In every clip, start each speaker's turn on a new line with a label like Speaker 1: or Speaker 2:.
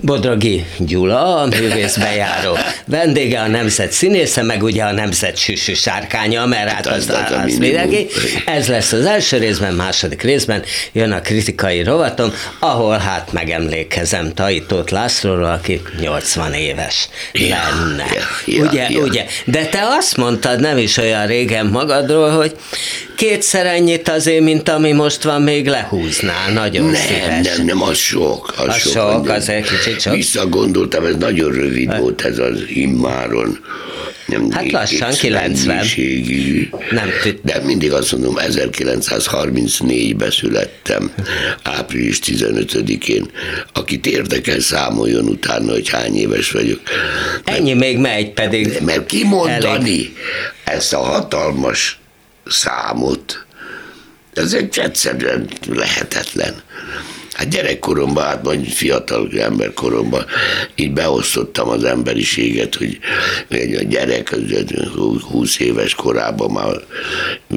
Speaker 1: Bodragi Gyula, a művészbejáró. Vendége a nemzet színésze, meg ugye a nemzet süsű sárkánya, mert hát az, az, lényegi. Ez lesz az első részben, második részben jön a kritikai rovatom, ahol hát megemlékezem Taitót Lászlóról, aki 80 éves lenne. Ja, ja, ugye, ja. ugye? De te azt mondtad nem is olyan régen magadról, hogy kétszer ennyit azért, mint ami most van, még lehúznál. Nagyon
Speaker 2: nem,
Speaker 1: szíves.
Speaker 2: Nem, nem, az sok.
Speaker 1: Az, az sok, sok az egy kicsit sok.
Speaker 2: Visszagondoltam, ez nagyon rövid hát. volt ez az immáron.
Speaker 1: Nem hát lassan, 90.
Speaker 2: Nem De mindig azt mondom, 1934-ben születtem, április 15-én. Akit érdekel, számoljon utána, hogy hány éves vagyok.
Speaker 1: Ennyi mert, még megy pedig.
Speaker 2: Mert kimondani elég. ezt a hatalmas számot, ez egy egyszerűen lehetetlen. Hát gyerekkoromban, hát vagy fiatal emberkoromban így beosztottam az emberiséget, hogy a gyerek 20 éves korában már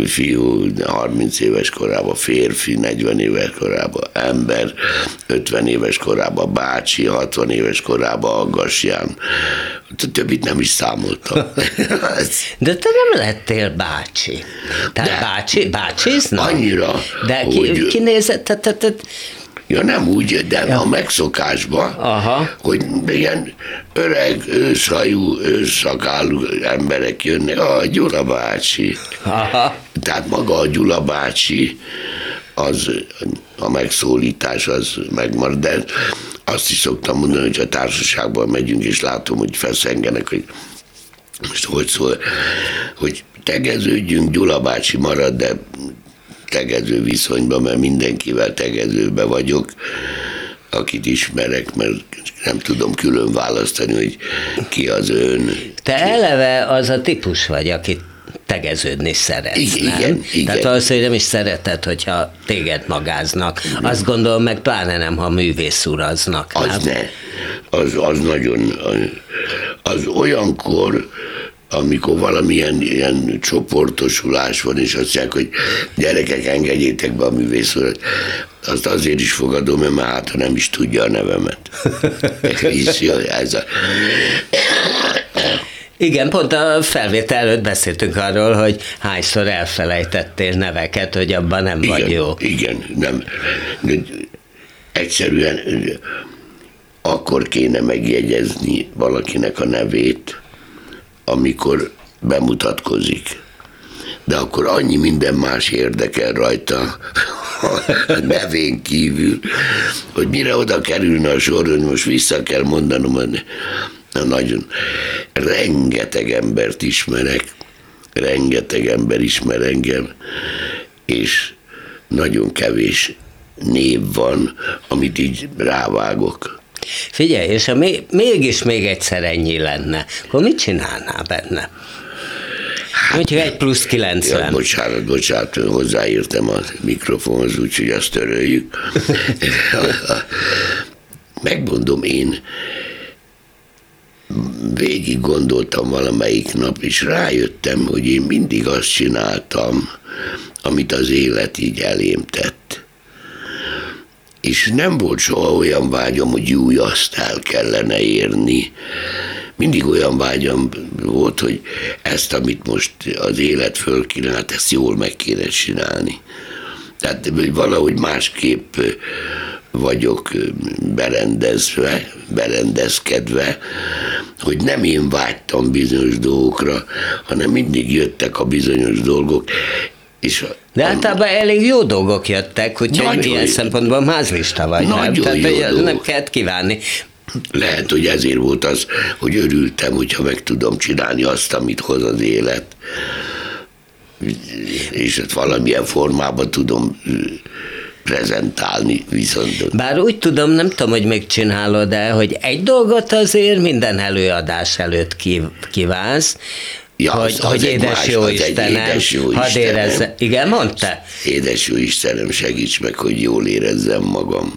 Speaker 2: fiú, 30 éves korában férfi, 40 éves korában ember, 50 éves korában bácsi, 60 éves korában aggasján. Többit nem is számoltam.
Speaker 1: De te nem lettél bácsi. Tehát De, bácsi, bácsiznak?
Speaker 2: Annyira.
Speaker 1: De ki, hogy... kinézett, tehát
Speaker 2: Ja nem úgy, de ja. a megszokásban, Aha. hogy ilyen öreg, őshajú, őszakálú emberek jönnek, a Gyula bácsi. Aha. Tehát maga a Gyula bácsi, az a megszólítás az megmarad, de azt is szoktam mondani, hogy a társaságban megyünk, és látom, hogy feszengenek, hogy most hogy szól, hogy tegeződjünk, Gyula bácsi marad, de tegező viszonyban, mert mindenkivel tegezőbe vagyok, akit ismerek, mert nem tudom külön választani, hogy ki az ön.
Speaker 1: Te ki... eleve az a típus vagy, akit tegeződni szeretsz,
Speaker 2: igen,
Speaker 1: nem?
Speaker 2: Igen.
Speaker 1: Tehát valószínűleg nem is szereted, hogyha téged magáznak. Igen. Azt gondolom meg pláne nem, ha művész uraznak.
Speaker 2: Az nem? ne. Az, az nagyon, az, az olyankor, amikor valamilyen ilyen csoportosulás van, és azt mondják, hogy gyerekek, engedjétek be a művész urat, azt azért is fogadom, mert már hát nem is tudja a nevemet. ez a...
Speaker 1: Igen, pont a felvétel előtt beszéltünk arról, hogy hányszor elfelejtettél neveket, hogy abban nem
Speaker 2: igen,
Speaker 1: vagy jó.
Speaker 2: Igen, nem. Egyszerűen akkor kéne megjegyezni valakinek a nevét, amikor bemutatkozik. De akkor annyi minden más érdekel rajta, a nevén kívül, hogy mire oda kerülne a sor, hogy most vissza kell mondanom, na nagyon, rengeteg embert ismerek, rengeteg ember ismer engem, és nagyon kevés név van, amit így rávágok.
Speaker 1: Figyelj, és ha még, mégis még egyszer ennyi lenne, akkor mit csinálnál benne? Hát, Hogyha egy plusz 90.
Speaker 2: Ja, bocsánat, bocsánat, hozzáírtam a mikrofonhoz, úgyhogy azt töröljük. Megmondom, én végig gondoltam valamelyik nap, és rájöttem, hogy én mindig azt csináltam, amit az élet így elém tett és nem volt soha olyan vágyam, hogy új azt el kellene érni. Mindig olyan vágyam volt, hogy ezt, amit most az élet fölkínált, ezt jól meg kéne csinálni. Tehát valahogy másképp vagyok berendezve, berendezkedve, hogy nem én vágytam bizonyos dolgokra, hanem mindig jöttek a bizonyos dolgok,
Speaker 1: és de általában elég jó dolgok jöttek, úgyhogy nagyon ilyen jó. szempontból mázlista vagy.
Speaker 2: Nagyon nem? Tehát,
Speaker 1: jó nem kellett kívánni.
Speaker 2: Lehet, hogy ezért volt az, hogy örültem, hogyha meg tudom csinálni azt, amit hoz az élet. És ezt valamilyen formában tudom prezentálni viszont.
Speaker 1: Bár úgy tudom, nem tudom, hogy megcsinálod-e, hogy egy dolgot azért minden előadás előtt kívánsz, Ja, hogy, az, hogy édes más, jó Istenem, édes jó hadd érezze. Igen, mondta?
Speaker 2: Édes jó Istenem, segíts meg, hogy jól érezzem magam.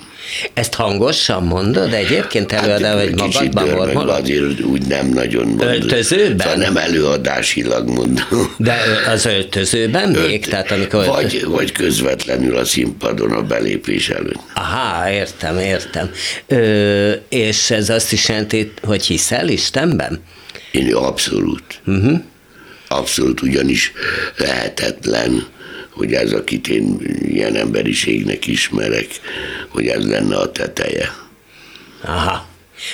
Speaker 1: Ezt hangosan mondod egyébként előadá, hát, hogy magadban mormolod?
Speaker 2: Azért úgy nem nagyon mondod.
Speaker 1: Öltözőben?
Speaker 2: Szóval nem előadásilag mondom.
Speaker 1: De az öltözőben Ölt, még? Tehát amikor
Speaker 2: vagy, vagy közvetlenül a színpadon a belépés előtt.
Speaker 1: Aha, értem, értem. Ö, és ez azt is jelenti, hogy hiszel Istenben?
Speaker 2: Én abszolút. Uh-huh. Abszolút, ugyanis lehetetlen hogy ez, akit én ilyen emberiségnek ismerek, hogy ez lenne a teteje.
Speaker 1: Aha,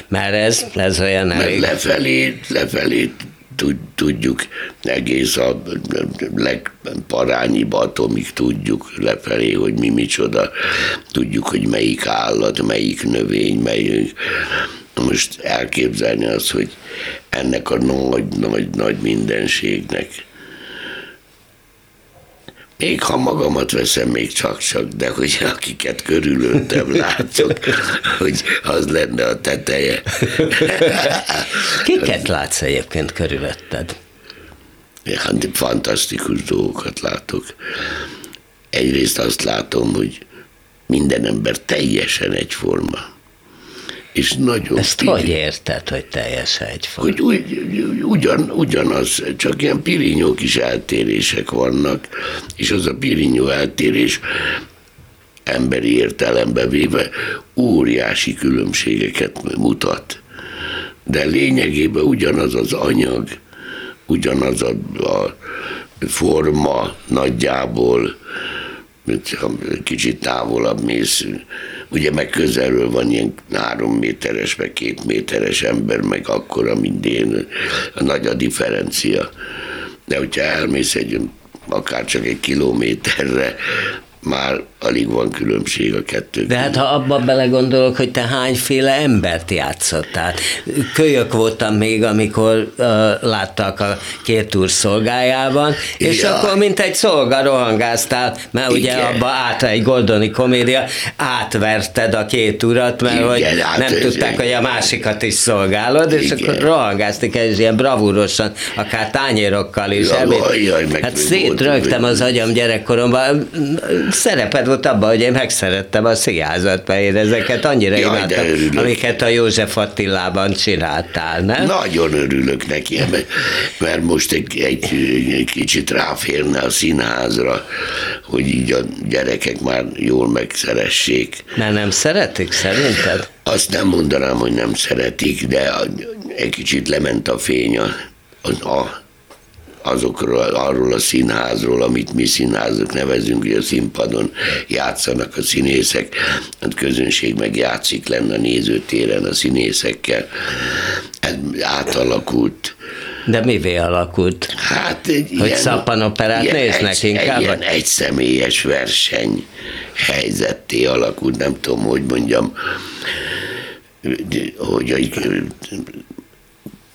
Speaker 1: mert ez, ez olyan
Speaker 2: Mert
Speaker 1: elég...
Speaker 2: lefelé, lefelé tudjuk egész a legparányibb atomig tudjuk lefelé, hogy mi micsoda, tudjuk, hogy melyik állat, melyik növény, melyik... Most elképzelni azt, hogy ennek a nagy-nagy-nagy mindenségnek még ha magamat veszem, még csak-csak, de hogy akiket körülöttem látok, hogy az lenne a teteje.
Speaker 1: Kiket látsz egyébként körülötted?
Speaker 2: Hát fantasztikus dolgokat látok. Egyrészt azt látom, hogy minden ember teljesen egyforma és nagyon
Speaker 1: Ezt piri. hogy érted, hogy teljesen egyforma?
Speaker 2: Hogy ugy, ugyan, ugyanaz, csak ilyen pirinyó kis eltérések vannak, és az a pirinyó eltérés emberi értelembe véve óriási különbségeket mutat. De lényegében ugyanaz az anyag, ugyanaz a, a forma nagyjából, kicsit távolabb mész, ugye meg közelről van ilyen három méteres, meg két méteres ember, meg akkora, mint én, nagy a differencia. De hogyha elmész egy akár csak egy kilométerre, már alig van különbség a kettő.
Speaker 1: De hát ha abba belegondolok, hogy te hányféle embert játszottál. Kölyök voltam még, amikor uh, láttak a két úr szolgájában, és ja. akkor mint egy szolga rohangáztál, mert Igen. ugye abba át egy goldoni komédia, átverted a két urat, mert Igen, hogy hát nem ez tudták, hogy a másikat is szolgálod, és Igen. akkor rohangáztak, és ilyen bravúrosan, akár tányérokkal is. Jaj, jaj, hát szétrögtem az agyam gyerekkoromban, szereped volt abban, hogy én megszerettem a szigázat, mert én ezeket annyira Jaj, imádtam, amiket a József Attilában csináltál, nem?
Speaker 2: Nagyon örülök neki, mert, mert most egy, egy, egy kicsit ráférne a színházra, hogy így a gyerekek már jól megszeressék.
Speaker 1: Mert nem szeretik szerinted?
Speaker 2: Azt nem mondanám, hogy nem szeretik, de egy kicsit lement a fény a, a azokról, arról a színházról, amit mi színházok nevezünk, hogy a színpadon játszanak a színészek, a közönség meg játszik lenne a nézőtéren a színészekkel. Ez átalakult.
Speaker 1: De mivé alakult?
Speaker 2: Hát egy
Speaker 1: Hogy ilyen, szappanoperát ilyen néznek egy, inkább? Egy,
Speaker 2: ilyen egy személyes verseny helyzetté alakult, nem tudom, hogy mondjam, hogy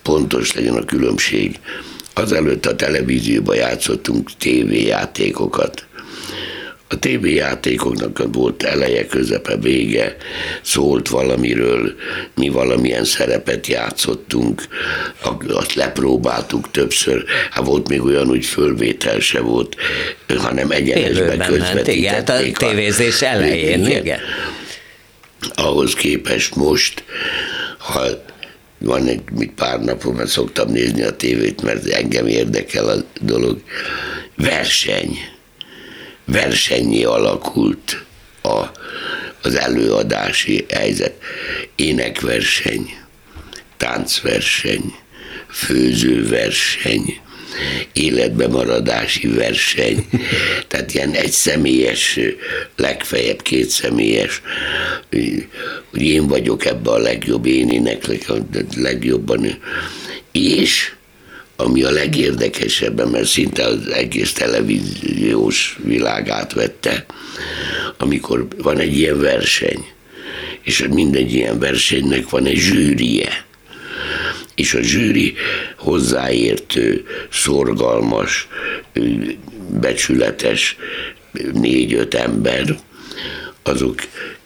Speaker 2: pontos legyen a különbség azelőtt a televízióban játszottunk tévéjátékokat. A tévéjátékoknak volt eleje, közepe, vége, szólt valamiről, mi valamilyen szerepet játszottunk, azt lepróbáltuk többször, hát volt még olyan, hogy fölvétel se volt, hanem egyenesben közvetítették. Igen, hát
Speaker 1: a tévézés elején, igen. igen.
Speaker 2: Ahhoz képest most, ha van egy mit pár napom, mert szoktam nézni a tévét, mert engem érdekel a dolog. Verseny. Versenyi alakult a, az előadási helyzet. Énekverseny, táncverseny, főzőverseny, életbe maradási verseny, tehát ilyen egy személyes, legfeljebb két személyes, hogy én vagyok ebbe a legjobb, én éneklek a legjobban. És ami a legérdekesebb, mert szinte az egész televíziós világ átvette, amikor van egy ilyen verseny, és minden ilyen versenynek van egy zsűrie és a zsűri hozzáértő, szorgalmas, becsületes négy-öt ember, azok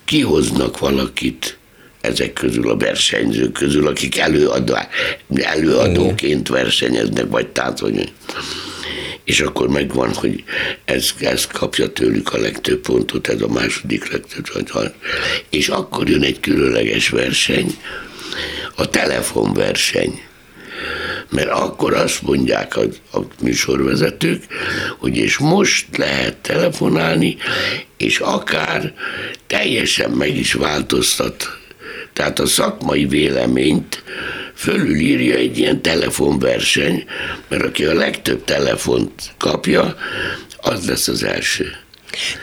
Speaker 2: kihoznak valakit ezek közül a versenyzők közül, akik előadó, előadóként versenyeznek, vagy táncony. És akkor megvan, hogy ez, ez kapja tőlük a legtöbb pontot, ez a második legtöbb. És akkor jön egy különleges verseny, a telefonverseny mert akkor azt mondják a, a műsorvezetők, hogy és most lehet telefonálni, és akár teljesen meg is változtat. Tehát a szakmai véleményt fölülírja egy ilyen telefonverseny, mert aki a legtöbb telefont kapja, az lesz az első.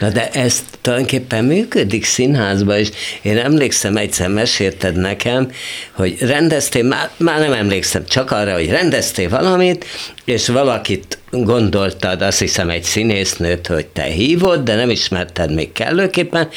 Speaker 1: Na de ez tulajdonképpen működik színházban, és én emlékszem, egyszer mesélted nekem, hogy rendeztél, már, már nem emlékszem, csak arra, hogy rendeztél valamit, és valakit gondoltad, azt hiszem egy színésznőt, hogy te hívod, de nem ismerted még kellőképpen,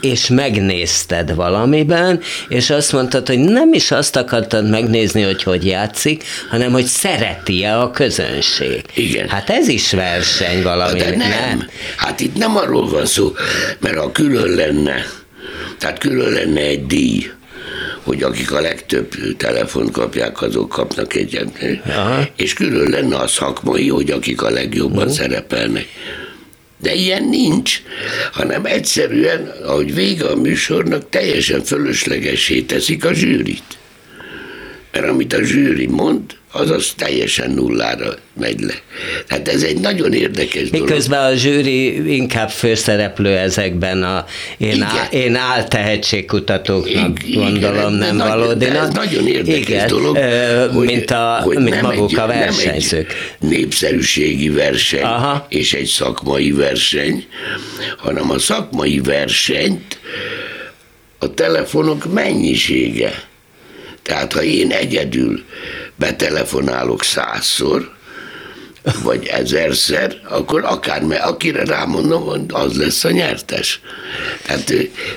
Speaker 1: és megnézted valamiben, és azt mondtad, hogy nem is azt akartad megnézni, hogy hogy játszik, hanem hogy szereti-e a közönség.
Speaker 2: Igen.
Speaker 1: Hát ez is verseny valami.
Speaker 2: De nem. nem. Hát itt nem arról van szó, mert ha külön lenne, tehát külön lenne egy díj, hogy akik a legtöbb telefont kapják, azok kapnak egyet. És külön lenne a szakmai, hogy akik a legjobban uh-huh. szerepelnek. De ilyen nincs, hanem egyszerűen, ahogy vége a műsornak, teljesen fölöslegesé teszik a zsűrit. Mert amit a zsűri mond, azaz teljesen nullára megy le. Tehát ez egy nagyon érdekes
Speaker 1: dolog. Miközben a zsűri inkább főszereplő ezekben a én, á, én áltehetségkutatóknak Igen, gondolom, nem nagy, valódinak.
Speaker 2: Ez nagyon érdekes Igen, dolog,
Speaker 1: hogy, mint, a, hogy mint maguk egy, a versenyzők.
Speaker 2: Nem egy népszerűségi verseny Aha. és egy szakmai verseny, hanem a szakmai versenyt a telefonok mennyisége. Tehát ha én egyedül betelefonálok százszor, vagy ezerszer, akkor akár, mert akire rámondom, az lesz a nyertes. Tehát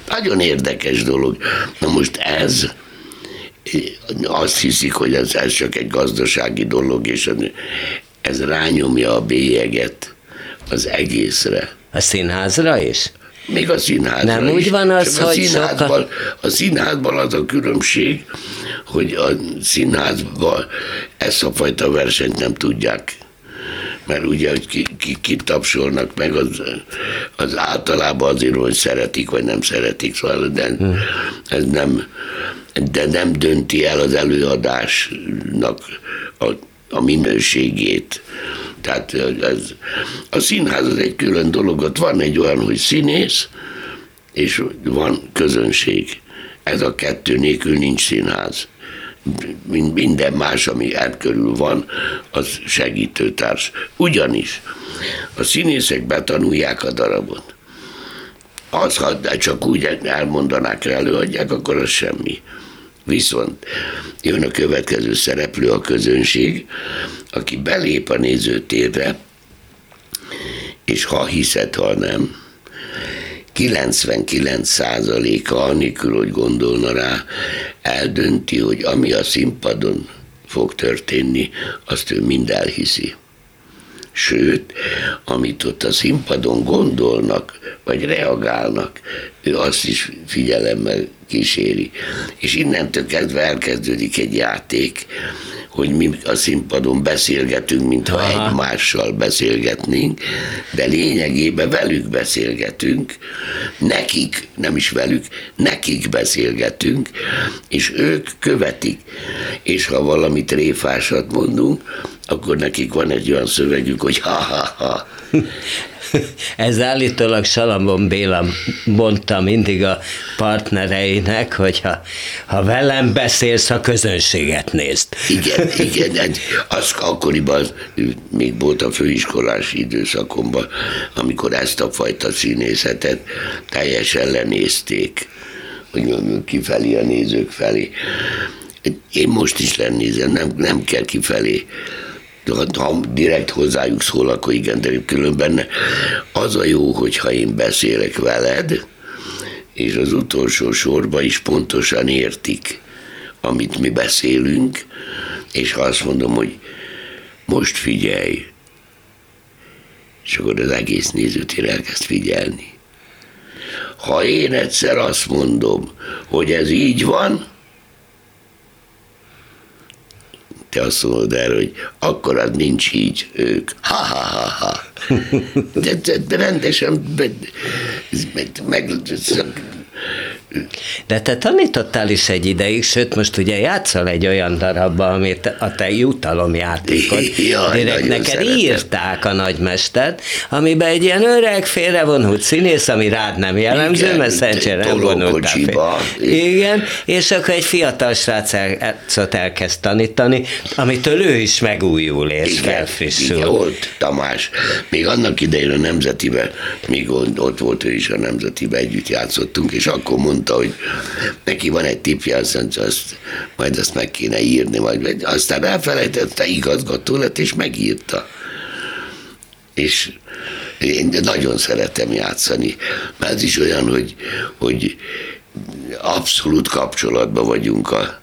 Speaker 2: nagyon érdekes dolog. Na most ez, azt hiszik, hogy ez, ez csak egy gazdasági dolog, és ez rányomja a bélyeget az egészre.
Speaker 1: A színházra is?
Speaker 2: Még a színházra
Speaker 1: Nem is. úgy van az,
Speaker 2: Csak hogy a színházban, soka... a színházban az a különbség, hogy a színházban ezt a fajta versenyt nem tudják mert ugye, hogy ki, ki, ki meg, az, az általában azért, hogy szeretik, vagy nem szeretik, szóval de ez nem, de nem dönti el az előadásnak a, a minőségét. Tehát ez, a színház az egy külön dolog, ott van egy olyan, hogy színész, és van közönség. Ez a kettő nélkül nincs színház minden más, ami ebb körül van, az segítőtárs. Ugyanis a színészek betanulják a darabot. Az, ha csak úgy elmondanák, előadják, akkor az semmi. Viszont jön a következő szereplő, a közönség, aki belép a nézőtérre, és ha hiszed, ha nem, 99%-a, anélkül, hogy gondolna rá, eldönti, hogy ami a színpadon fog történni, azt ő mind elhiszi. Sőt, amit ott a színpadon gondolnak, vagy reagálnak, ő azt is figyelemmel kíséri. És innentől kezdve elkezdődik egy játék, hogy mi a színpadon beszélgetünk, mintha Aha. egymással beszélgetnénk, de lényegében velük beszélgetünk, nekik, nem is velük, nekik beszélgetünk, és ők követik. És ha valamit tréfásat mondunk, akkor nekik van egy olyan szövegük, hogy ha-ha-ha.
Speaker 1: Ez állítólag Salambon Béla mondta mindig a partnereinek, hogy ha, ha velem beszélsz, a közönséget nézd.
Speaker 2: Igen, igen, az akkoriban még volt a főiskolás időszakomban, amikor ezt a fajta színészetet teljesen lenézték, hogy kifelé a nézők felé. Én most is lenézem, nem, nem kell kifelé ha direkt hozzájuk szól, akkor igen, de különben az a jó, hogyha én beszélek veled, és az utolsó sorban is pontosan értik, amit mi beszélünk, és ha azt mondom, hogy most figyelj, és akkor az egész nézőtér elkezd figyelni. ha én egyszer azt mondom, hogy ez így van, te azt mondod erre, hogy akkor az nincs így, ők, ha, ha, ha, ha. De, de, de rendesen, meg, meg,
Speaker 1: de te tanítottál is egy ideig, sőt most ugye játszol egy olyan darabba, amit a te jutalomjátékot
Speaker 2: Jaj,
Speaker 1: direkt neked
Speaker 2: szeretem.
Speaker 1: írták a nagymestert, amiben egy ilyen öreg, félrevonult színész, ami rád nem jellemző,
Speaker 2: Igen,
Speaker 1: mert szerencsére nem vonultál. Igen, és akkor egy fiatal srácot elkezd tanítani, amitől ő is megújul és igen, felfrissül. Igen,
Speaker 2: ott Tamás, még annak idején a Nemzetiben, még ott volt ő is a Nemzetiben, együtt játszottunk, és akkor mondta, hogy neki van egy tipje, azt mondja, azt, majd azt meg kéne írni, majd, aztán elfelejtette, igazgató lett, és megírta. És én nagyon szeretem játszani, mert ez is olyan, hogy, hogy abszolút kapcsolatban vagyunk a,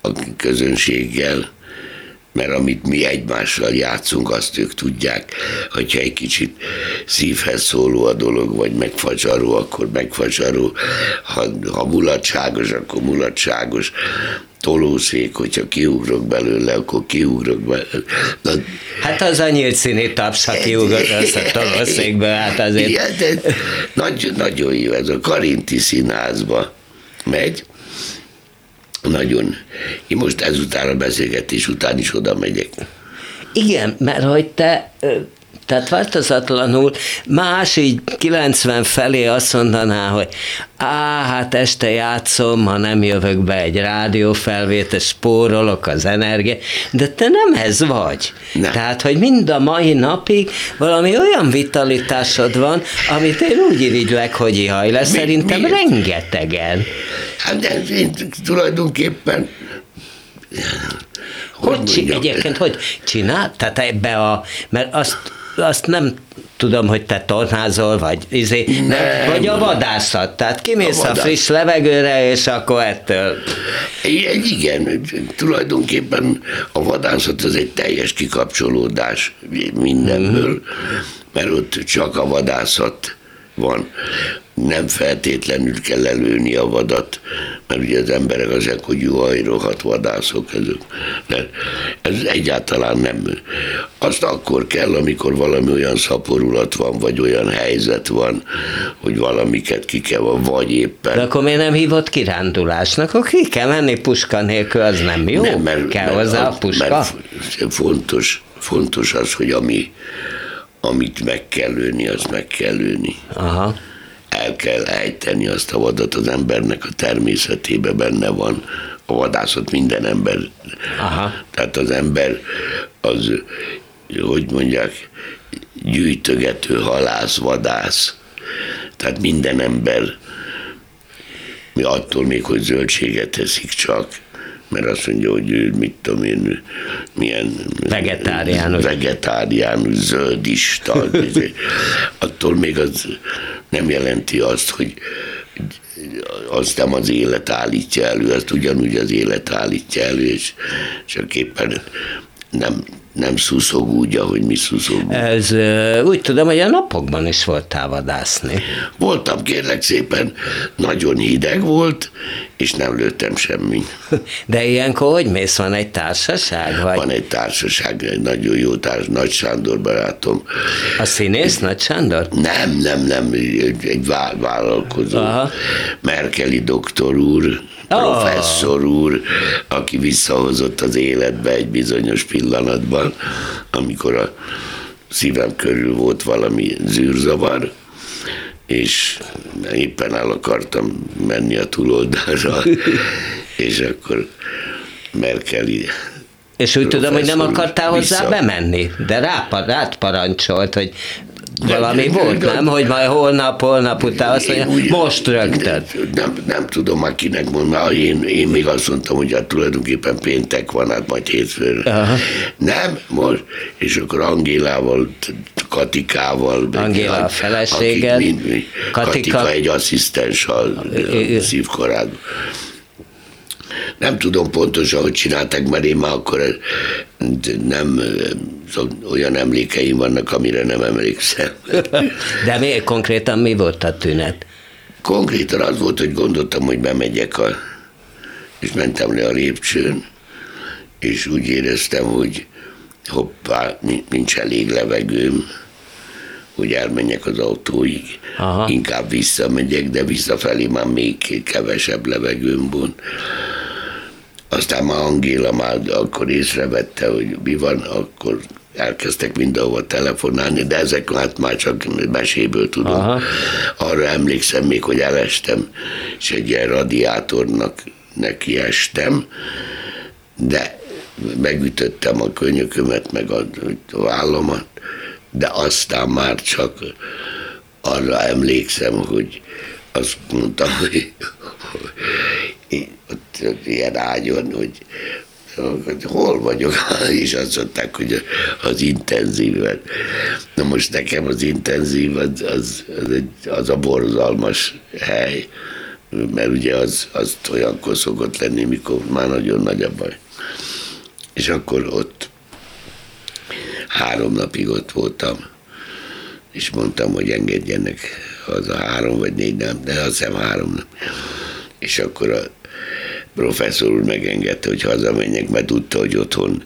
Speaker 2: a közönséggel, mert amit mi egymással játszunk, azt ők tudják, hogyha egy kicsit szívhez szóló a dolog, vagy megfacsaró, akkor megfacsaró, ha, ha mulatságos, akkor mulatságos, tolószék, hogyha kiugrok belőle, akkor kiugrok belőle. Na,
Speaker 1: hát az a nyílt színi taps, ha kiugrok az a tolószékből, hát azért.
Speaker 2: Igen, de nagyon, nagyon jó, ez a Karinti színházba megy, nagyon. Én most ezután a beszélgetés után is oda megyek.
Speaker 1: Igen, mert hogy te tehát változatlanul más így 90 felé azt mondaná, hogy á, hát este játszom, ha nem jövök be egy rádiófelvétel, spórolok az energia, de te nem ez vagy. Nem. Tehát, hogy mind a mai napig valami olyan vitalitásod van, amit én úgy irigylek, hogy ihaj lesz, szerintem mi? rengetegen.
Speaker 2: Hát de én tulajdonképpen
Speaker 1: hogy, hogy egyébként, hogy csinál? Tehát ebbe a, mert azt azt nem tudom, hogy te tornázol, vagy izé, nem, vagy a vadászat. Tehát kimész a, a friss levegőre, és akkor ettől...
Speaker 2: Igen, tulajdonképpen a vadászat az egy teljes kikapcsolódás mindenből, mm-hmm. mert ott csak a vadászat van nem feltétlenül kell előni a vadat, mert ugye az emberek azok, hogy juhaj, rohadt vadászok, ezek. De ez egyáltalán nem. Azt akkor kell, amikor valami olyan szaporulat van, vagy olyan helyzet van, hogy valamiket ki kell, vagy éppen.
Speaker 1: De akkor miért nem hívott kirándulásnak? Akkor ki kell menni puska nélkül, az nem jó? Nem, mert, kell mert, hozzá a puska?
Speaker 2: Mert fontos, fontos az, hogy ami, amit meg kell lőni, azt meg kell lőni.
Speaker 1: Aha
Speaker 2: el kell ejteni azt a vadat, az embernek a természetébe benne van a vadászat minden ember.
Speaker 1: Aha.
Speaker 2: Tehát az ember az, hogy mondják, gyűjtögető, halász, vadász. Tehát minden ember, mi attól még, hogy zöldséget eszik csak, mert azt mondja, hogy mit tudom én, milyen
Speaker 1: vegetáriánus,
Speaker 2: vegetáriánus zöldista, attól még az nem jelenti azt, hogy az nem az élet állítja elő, azt ugyanúgy az élet állítja elő, és csak éppen nem nem szuszog úgy, ahogy mi szuszogunk.
Speaker 1: Ez úgy tudom, hogy a napokban is voltál vadászni.
Speaker 2: Voltam, kérlek szépen, nagyon hideg volt, és nem lőttem semmi.
Speaker 1: De ilyenkor hogy mész? Van egy társaság? Vagy?
Speaker 2: Van egy társaság, egy nagyon jó társ, Nagy Sándor barátom.
Speaker 1: A színész Nagy Sándor?
Speaker 2: Nem, nem, nem, egy vállalkozó. Aha. Merkeli doktor úr, professzor úr, aki visszahozott az életbe egy bizonyos pillanatban, amikor a szívem körül volt valami zűrzavar, és éppen el akartam menni a túloldalra, és akkor Merkeli
Speaker 1: és úgy tudom, hogy nem akartál hozzá vissza. bemenni, de rá, rád parancsolt, hogy valami de, volt, de, nem? Hogy majd holnap, holnap után azt mondja, úgy, most rögtön.
Speaker 2: Nem, nem tudom már kinek mondom, én, én még azt mondtam, hogy hát tulajdonképpen péntek van, hát majd hétfőn. Nem, most, és akkor Angélával, Katikával.
Speaker 1: Angéla a feleséged. Mind, mind,
Speaker 2: Katika, Katika egy asszisztens a, a szívkorán nem tudom pontosan, hogy csinálták, mert én már akkor nem olyan emlékeim vannak, amire nem emlékszem.
Speaker 1: De mi konkrétan mi volt a tünet?
Speaker 2: konkrétan az volt, hogy gondoltam, hogy bemegyek a, és mentem le a lépcsőn, és úgy éreztem, hogy hoppá, nincs elég levegőm, hogy elmenjek az autóig. Aha. Inkább visszamegyek, de visszafelé már még kevesebb levegőm volt. Aztán már Angéla már akkor észrevette, hogy mi van, akkor elkezdtek mindenhova telefonálni, de ezek hát már csak meséből tudom. Aha. Arra emlékszem még, hogy elestem, és egy ilyen radiátornak neki estem, de megütöttem a könyökömet, meg a, a vállamat, de aztán már csak arra emlékszem, hogy azt mondta, hogy, hogy ott ilyen ágyon, hogy hol vagyok, és azt mondták, hogy az intenzívet. Na most nekem az intenzív az, az, az, egy, az a borzalmas hely, mert ugye az, az olyankor szokott lenni, mikor már nagyon nagy a baj. És akkor ott három napig ott voltam, és mondtam, hogy engedjenek haza három vagy négy nap, de azt hiszem három nap. És akkor a professzor úr megengedte, hogy hazamenjek, mert tudta, hogy otthon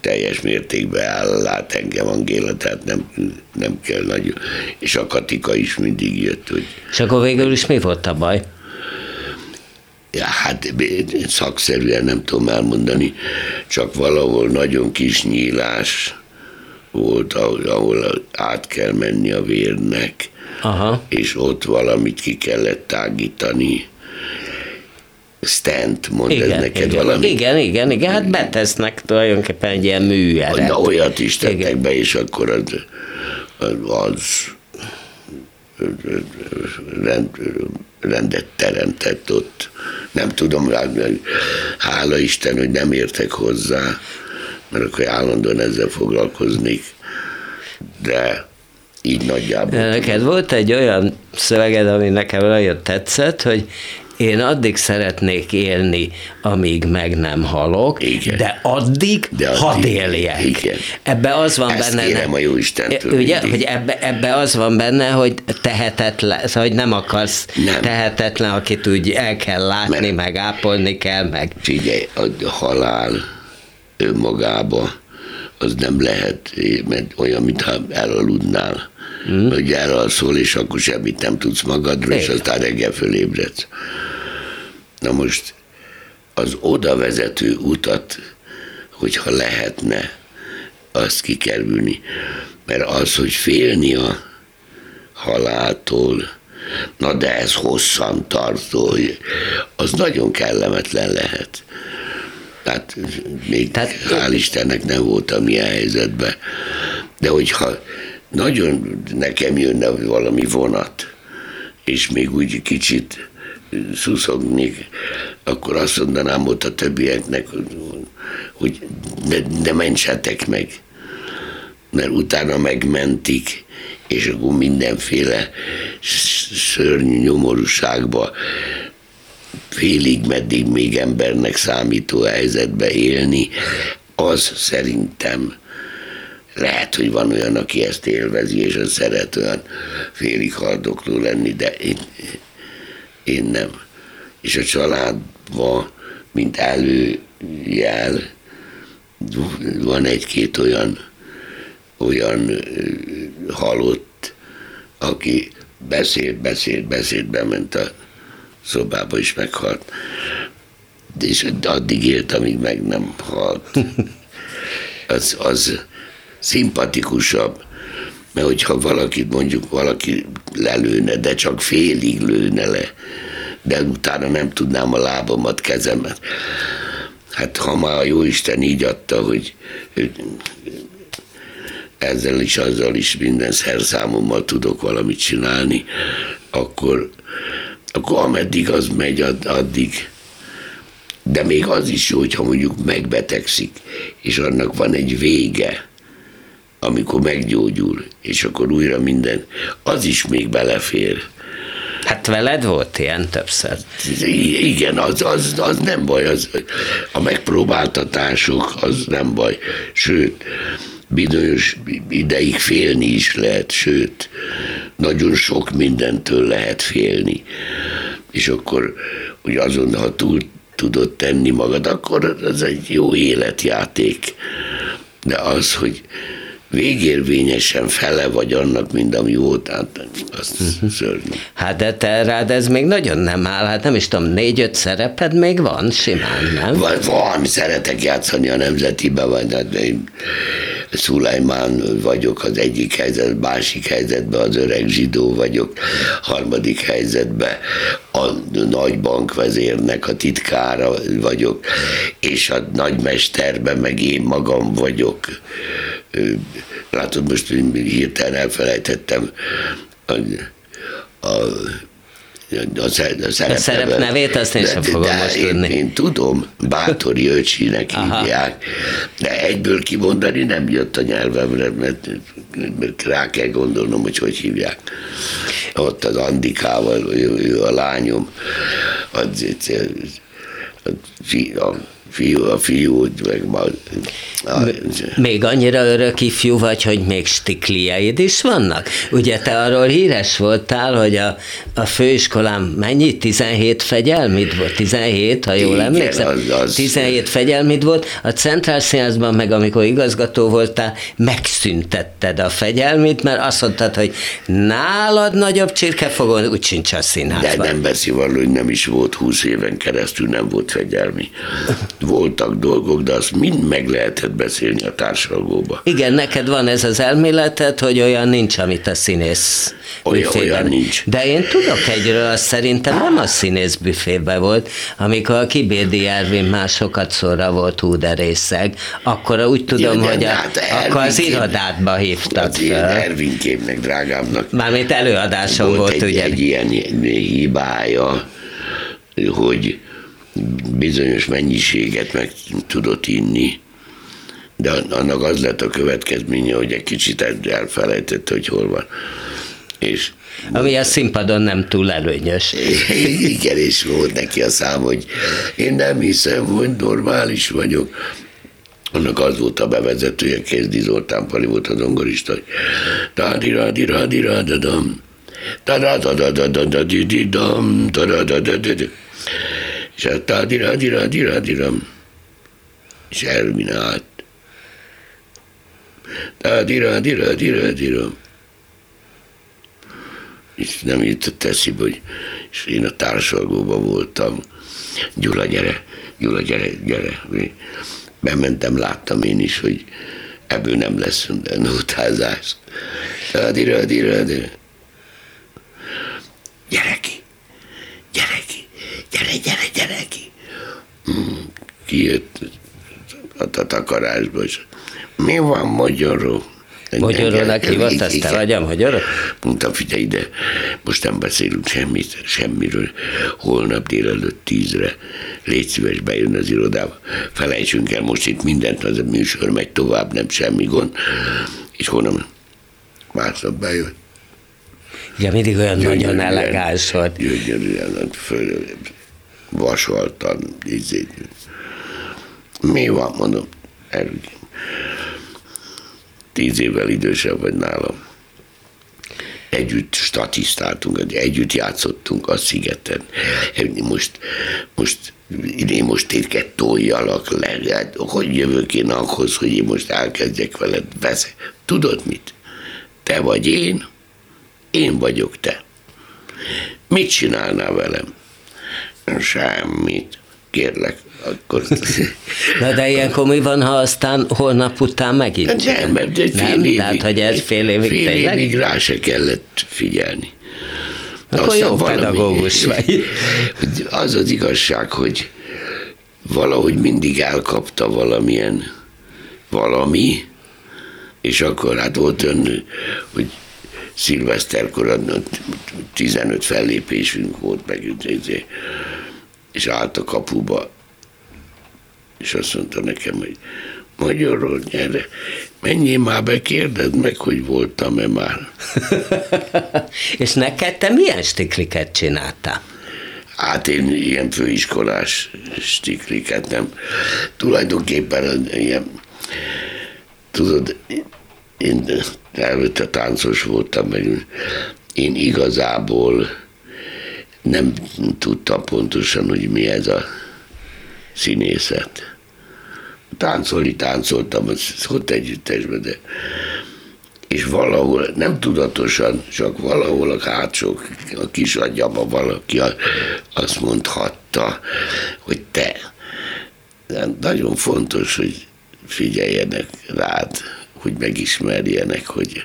Speaker 2: teljes mértékben áll, lát engem Angéla, tehát nem, nem kell nagyon. És a Katika is mindig jött. Hogy
Speaker 1: és akkor végül is mi volt a baj?
Speaker 2: Ja, hát szakszerűen nem tudom elmondani, csak valahol nagyon kis nyílás volt, ahol, át kell menni a vérnek, Aha. és ott valamit ki kellett tágítani, stent, mond igen, ez neked
Speaker 1: igen,
Speaker 2: valami?
Speaker 1: Igen, igen, igen, hát betesznek tulajdonképpen egy ilyen műeret.
Speaker 2: Na olyat is tettek igen. be, és akkor az, az rend, rendet teremtett ott. Nem tudom, hála Isten, hogy nem értek hozzá, mert akkor állandóan ezzel foglalkoznék, de így nagyjából.
Speaker 1: Neked volt egy olyan szöveged, ami nekem nagyon tetszett, hogy én addig szeretnék élni, amíg meg nem halok, igen. de addig, de addig hadd éljek. Igen. Ebbe az van
Speaker 2: Ezt
Speaker 1: benne.
Speaker 2: Kérem a jó Istentől
Speaker 1: ugye, mindig. hogy ebbe, ebbe az van benne, hogy tehetetlen, hogy nem akarsz nem. tehetetlen, akit úgy el kell látni, Mert meg ápolni kell, meg.
Speaker 2: Figyelj, a halál önmagába az nem lehet, mert olyan, mintha elaludnál. Mm. Hogy elalszol, és akkor semmit nem tudsz magadról, és aztán reggel fölébredsz. Na most az oda vezető utat, hogyha lehetne azt kikerülni, mert az, hogy félni a haláltól, na de ez hosszan tartó, az nagyon kellemetlen lehet. Tehát még Tehát, hál' Istennek nem voltam ilyen helyzetben. De hogyha nagyon nekem jönne valami vonat, és még úgy kicsit szuszogni, akkor azt mondanám ott a többieknek, hogy ne, ne mentsetek meg. Mert utána megmentik, és akkor mindenféle szörnyű nyomorúságba félig meddig még embernek számító helyzetbe élni, az szerintem lehet, hogy van olyan, aki ezt élvezi, és az szeret olyan félig haldokló lenni, de én, én nem. És a családban, mint előjel, van egy-két olyan, olyan halott, aki beszélt, beszélt, beszélt, bement a szobába is meghalt. És addig élt, amíg meg nem halt. Az, az szimpatikusabb, mert hogyha valakit mondjuk valaki lelőne, de csak félig lőne le, de utána nem tudnám a lábamat, kezemet. Hát ha már a Jóisten így adta, hogy ezzel is, azzal is minden szerszámommal tudok valamit csinálni, akkor, akkor ameddig az megy, addig. De még az is jó, hogyha mondjuk megbetegszik, és annak van egy vége, amikor meggyógyul, és akkor újra minden, az is még belefér.
Speaker 1: Hát veled volt ilyen többször.
Speaker 2: Igen, az, az, az nem baj, az, a megpróbáltatások, az nem baj. Sőt, bizonyos ideig félni is lehet, sőt, nagyon sok mindentől lehet félni. És akkor, hogy azon, ha túl tudod tenni magad, akkor ez egy jó életjáték. De az, hogy végérvényesen fele vagy annak, mint ami volt, hát azt uh-huh. szörnyű.
Speaker 1: Hát de te rád ez még nagyon nem áll, hát nem is tudom, négy-öt szereped még van simán, nem?
Speaker 2: Van, van szeretek játszani a nemzetibe, vagy hát én Szulajmán vagyok az egyik helyzet, másik helyzetben az öreg zsidó vagyok, harmadik helyzetben a nagy bankvezérnek a titkára vagyok, és a nagymesterben meg én magam vagyok. Látod, most hirtelen elfelejtettem a, a
Speaker 1: a, a, a szerep nevét, azt én sem fogom most
Speaker 2: tudni. Én, én tudom, Bátori Öcsinek hívják, de egyből kimondani nem jött a nyelvemre, mert, mert rá kell gondolnom, hogy hogy hívják. Ott az Andikával, ő, ő a lányom, az, az, a, a fiú, a fiút, meg ma,
Speaker 1: a, Még annyira örök ifjú vagy, hogy még stiklieid is vannak? Ugye te arról híres voltál, hogy a, a főiskolán mennyi? 17 fegyelmid volt? 17, ha jól Igen, emlékszem? Az, az... 17 fegyelmid volt. A Centrál Színházban meg amikor igazgató voltál, megszüntetted a fegyelmit, mert azt mondtad, hogy nálad nagyobb csirkefogon úgy sincs a színházban.
Speaker 2: De nem beszél hogy nem is volt 20 éven keresztül, nem volt fegyelmi voltak dolgok, de azt mind meg lehetett beszélni a társadalgóba.
Speaker 1: Igen, neked van ez az elméleted, hogy olyan nincs, amit a színész
Speaker 2: olyan, olyan nincs.
Speaker 1: De én tudok egyről, azt szerintem nem a színész büfébe volt, amikor a Kibérdi Ervin már sokat szóra volt hú de részeg, akkor úgy tudom, ja, hogy a, hát akkor az irodádba hívtak az
Speaker 2: fel. Ervinképnek, drágámnak.
Speaker 1: Mármint előadáson volt, volt
Speaker 2: egy,
Speaker 1: ugye.
Speaker 2: egy ilyen hibája, hogy bizonyos mennyiséget meg tudott inni, de annak az lett a következménye, hogy egy kicsit elfelejtett, hogy hol van. És
Speaker 1: ami a színpadon nem túl előnyös.
Speaker 2: Igen, és volt neki a szám, hogy én nem hiszem, hogy normális vagyok. Annak az volt a bevezetője, Kézdi Zoltán Pali volt a zongorista, hogy tádira, dira, dira, dadam, da da da da da da da da da da és a tádira, dira, dira, dira, és elminált. Tádira, dira, dira, dira. És nem jutott eszébe, hogy és én a társalgóban voltam. Gyula, gyere, Gyula, gyere, gyere. Bementem, láttam én is, hogy ebből nem lesz nótázás. Tádira, dira, dira. Gyere ki, gyere ki gyere, gyere, gyere ki. Hmm, kijött a takarásba, és mi van magyarul?
Speaker 1: Magyarónak hívott, azt te vagyom, magyarok?
Speaker 2: Mondtam, figyelj ide, most nem beszélünk semmit, semmiről. Holnap délelőtt tízre légy szíves bejön az irodába. Felejtsünk el most itt mindent, az a műsor megy tovább, nem semmi gond. És holnap másnap bejön.
Speaker 1: Ja, mindig olyan gyönyörűen, nagyon elegáns volt.
Speaker 2: Gyönyörűen, föl, vasaltan, izé. Mi van, mondom, erről. Tíz évvel idősebb vagy nálam. Együtt statisztáltunk, együtt játszottunk a szigeten. Most, most én most téged toljalak le, hát, hogy jövök én ahhoz, hogy én most elkezdjek veled vesz. Tudod mit? Te vagy én, én vagyok te. Mit csinálnál velem? Semmit. Kérlek, akkor...
Speaker 1: Na de ilyenkor mi van, ha aztán holnap után megint?
Speaker 2: Nem, mert fél nem?
Speaker 1: Évig, Tehát, hogy ez fél évig
Speaker 2: Fél tényleg? évig rá se kellett figyelni.
Speaker 1: Akkor Aztán jó valami, pedagógus vagy.
Speaker 2: Az az igazság, hogy valahogy mindig elkapta valamilyen valami, és akkor hát volt ön, hogy szilveszterkor 15 fellépésünk volt meg, és állt a kapuba, és azt mondta nekem, hogy magyarul gyere, menjél már be, kérdezd meg, hogy voltam-e már.
Speaker 1: és neked te milyen stikliket csináltál?
Speaker 2: Hát én ilyen főiskolás stikliket nem. Tulajdonképpen ilyen tudod, én előtte táncos voltam, meg én igazából nem tudtam pontosan, hogy mi ez a színészet. Táncolni táncoltam ott együttesben, de és valahol, nem tudatosan, csak valahol a hátsó, a kis agyamba valaki azt mondhatta, hogy te, nagyon fontos, hogy figyeljenek rád, hogy megismerjenek, hogy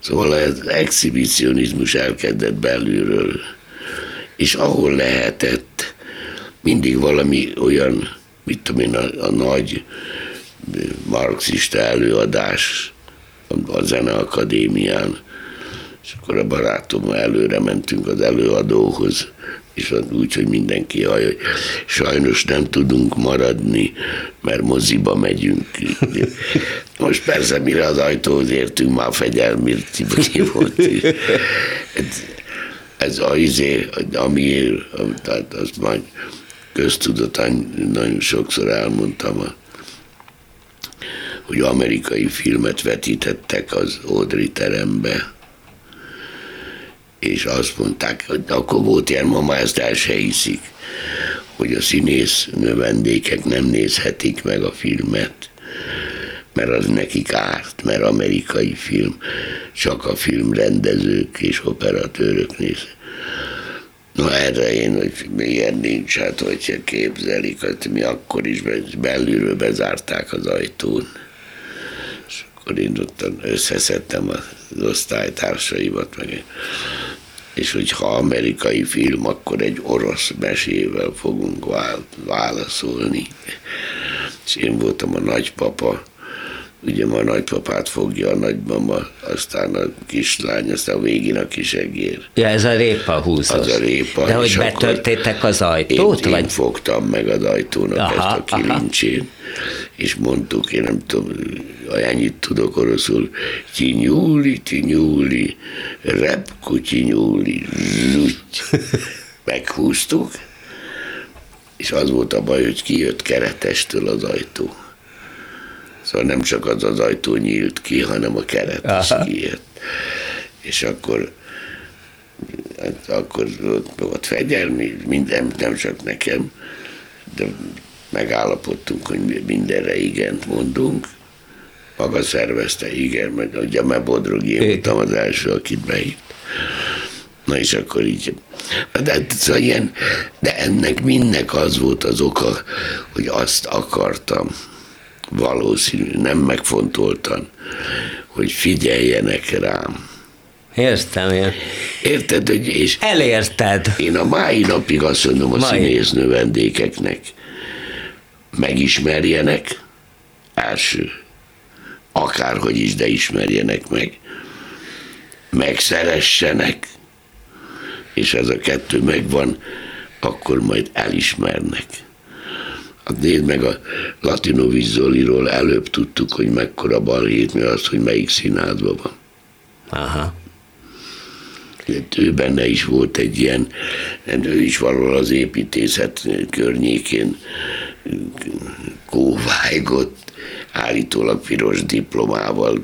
Speaker 2: szóval az exhibicionizmus elkezdett belülről, és ahol lehetett, mindig valami olyan, mit tudom én, a, a nagy marxista előadás a Zeneakadémián, és akkor a barátommal előre mentünk az előadóhoz, és úgy, hogy mindenki hallja, hogy sajnos nem tudunk maradni, mert moziba megyünk. Most persze, mire az ajtóhoz értünk, már fegyelmi volt. Ez, a izé, ami, tehát azt majd köztudatán nagyon sokszor elmondtam, hogy amerikai filmet vetítettek az Audrey terembe, és azt mondták, hogy akkor volt ilyen, ma már ezt el se hiszik, hogy a színész növendékek nem nézhetik meg a filmet, mert az nekik árt, mert amerikai film, csak a filmrendezők és operatőrök néznek. Na erre én, hogy ilyen nincs, hát hogyha képzelik, hogy mi akkor is belülről bezárták az ajtón. És akkor én ott összeszedtem az osztálytársaimat, meg és hogyha amerikai film, akkor egy orosz mesével fogunk válaszolni. És én voltam a nagypapa, ugye ma a nagypapát fogja a nagymama, aztán a kislány, aztán a végén a kisegér.
Speaker 1: Ja, ez a répa húzós.
Speaker 2: Az a répa.
Speaker 1: De hogy betörtétek az ajtót?
Speaker 2: Én,
Speaker 1: vagy?
Speaker 2: én fogtam meg az ajtónak aha, ezt a kilincsét, és mondtuk, én nem tudom, ennyit tudok oroszul, tinyúli, tinyúli, repku, tinyúli, zsutty. Meghúztuk, és az volt a baj, hogy kijött keretestől az ajtó. Szóval nem csak az az ajtó nyílt ki, hanem a keret Aha. is kijött. És akkor hát akkor volt fegyelmi, minden, nem csak nekem, de megállapodtunk, hogy mindenre igent mondunk. Maga szervezte, igen, meg ugye mert Bodrogi, én voltam az első, akit behitt. Na és akkor így, de, szóval ilyen, de ennek mindnek az volt az oka, hogy azt akartam, valószínű, nem megfontoltan, hogy figyeljenek rám.
Speaker 1: Értem én.
Speaker 2: Érted, hogy és
Speaker 1: Elérted.
Speaker 2: Én a mai napig azt mondom a mai. színésznő vendégeknek, megismerjenek, első, akárhogy is, de ismerjenek meg, megszeressenek, és ez a kettő megvan, akkor majd elismernek. Hát nézd meg a Latinovics Zoliról, előbb tudtuk, hogy mekkora balhét, mi az, hogy melyik színházban van.
Speaker 1: Aha.
Speaker 2: Ő benne is volt egy ilyen, ő is valahol az építészet környékén kóvájgott, állítólag piros diplomával,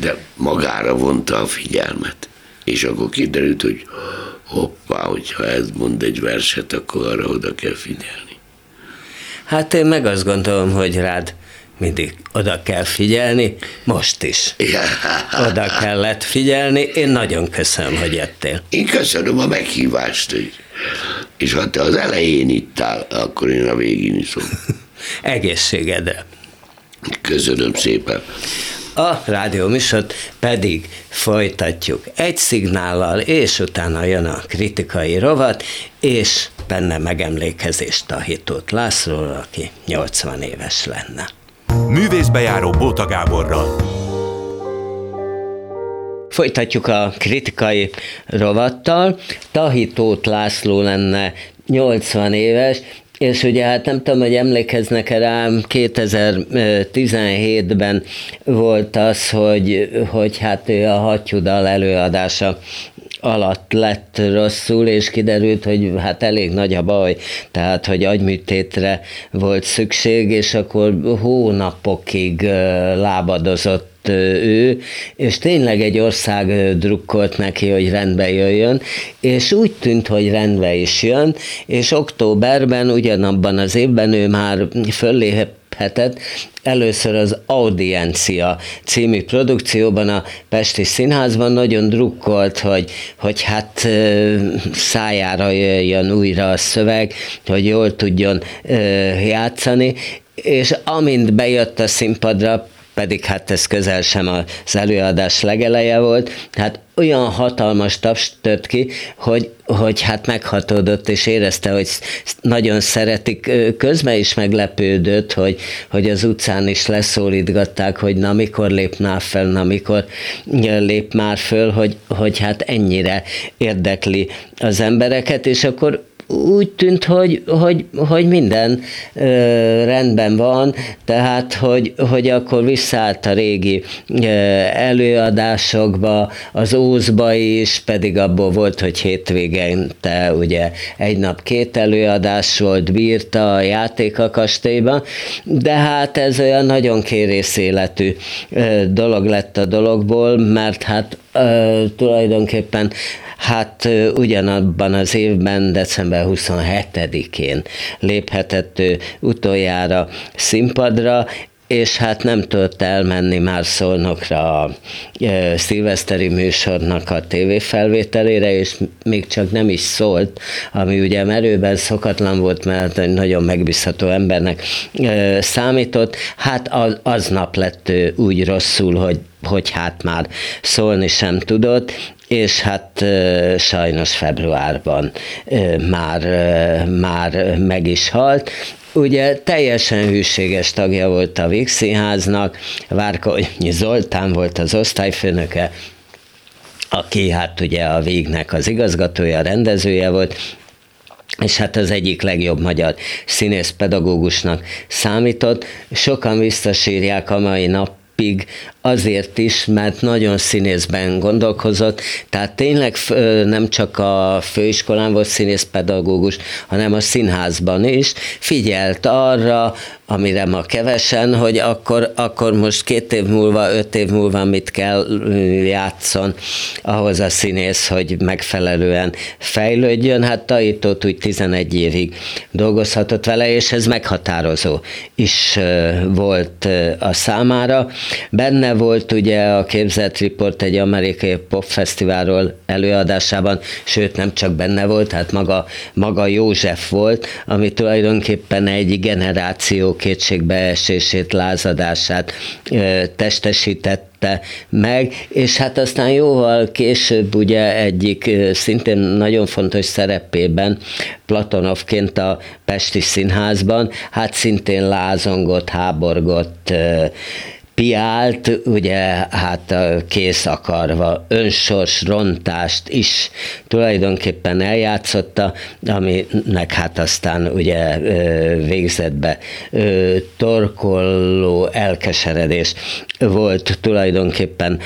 Speaker 2: de magára vonta a figyelmet. És akkor kiderült, hogy hoppá, hogyha ez mond egy verset, akkor arra oda kell figyelni.
Speaker 1: Hát én meg azt gondolom, hogy rád mindig oda kell figyelni, most is. Oda kellett figyelni. Én nagyon köszönöm, hogy jöttél.
Speaker 2: Én köszönöm a meghívást. És ha te az elején itt áll, akkor én a végén iszom.
Speaker 1: Egészségedre.
Speaker 2: Köszönöm szépen.
Speaker 1: A rádió műsort pedig folytatjuk egy szignállal, és utána jön a kritikai rovat, és benne megemlékezést a Hitót Lászlóról, aki 80 éves lenne.
Speaker 3: Művészbejáró Bóta Gáborral.
Speaker 1: Folytatjuk a kritikai rovattal. Tahitót László lenne 80 éves, és ugye hát nem tudom, hogy emlékeznek-e rám, 2017-ben volt az, hogy, hogy hát ő a hattyúdal előadása alatt lett rosszul, és kiderült, hogy hát elég nagy a baj, tehát, hogy agyműtétre volt szükség, és akkor hónapokig lábadozott ő, és tényleg egy ország drukkolt neki, hogy rendbe jöjjön, és úgy tűnt, hogy rendbe is jön, és októberben, ugyanabban az évben ő már föllép hetet. Először az Audiencia című produkcióban a Pesti Színházban nagyon drukkolt, hogy, hogy hát szájára jöjjön újra a szöveg, hogy jól tudjon játszani, és amint bejött a színpadra, pedig hát ez közel sem az előadás legeleje volt, hát olyan hatalmas taps tört ki, hogy, hogy hát meghatódott, és érezte, hogy nagyon szeretik. Közben is meglepődött, hogy, hogy az utcán is leszólítgatták, hogy na mikor lép már fel, na mikor lép már föl, hogy, hogy hát ennyire érdekli az embereket, és akkor úgy tűnt, hogy, hogy, hogy minden ö, rendben van, tehát, hogy, hogy akkor visszaállt a régi ö, előadásokba, az Ózba is, pedig abból volt, hogy hétvégente ugye egy nap két előadás volt, bírta a játék a kastélyban, de hát ez olyan nagyon kérész életű ö, dolog lett a dologból, mert hát tulajdonképpen Hát ugyanabban az évben, december 27-én léphetett ő utoljára színpadra, és hát nem tudott elmenni már Szolnokra a e, szilveszteri műsornak a tévéfelvételére, és még csak nem is szólt, ami ugye merőben szokatlan volt, mert egy nagyon megbízható embernek e, számított. Hát az, aznap lett úgy rosszul, hogy hogy hát már szólni sem tudott, és hát sajnos februárban már, már meg is halt. Ugye teljesen hűséges tagja volt a Víg Színháznak, Várkonyi Zoltán volt az osztályfőnöke, aki hát ugye a Végnek az igazgatója, rendezője volt, és hát az egyik legjobb magyar színész pedagógusnak számított. Sokan visszasírják a mai nap napig azért is, mert nagyon színészben gondolkozott, tehát tényleg nem csak a főiskolán volt színészpedagógus, hanem a színházban is, figyelt arra, amire ma kevesen, hogy akkor, akkor most két év múlva, öt év múlva mit kell játszon ahhoz a színész, hogy megfelelően fejlődjön. Hát Taitót úgy 11 évig dolgozhatott vele, és ez meghatározó is volt a számára. Benne volt ugye a Képzelt Report egy amerikai popfesztiválról előadásában, sőt nem csak benne volt, hát maga, maga József volt, ami tulajdonképpen egy generáció kétségbeesését, lázadását testesítette meg, és hát aztán jóval később ugye egyik szintén nagyon fontos szerepében Platonovként a Pesti Színházban, hát szintén lázongott, háborgott, piált, ugye hát kész akarva önsors rontást is tulajdonképpen eljátszotta, aminek hát aztán ugye végzetbe torkolló elkeseredés volt tulajdonképpen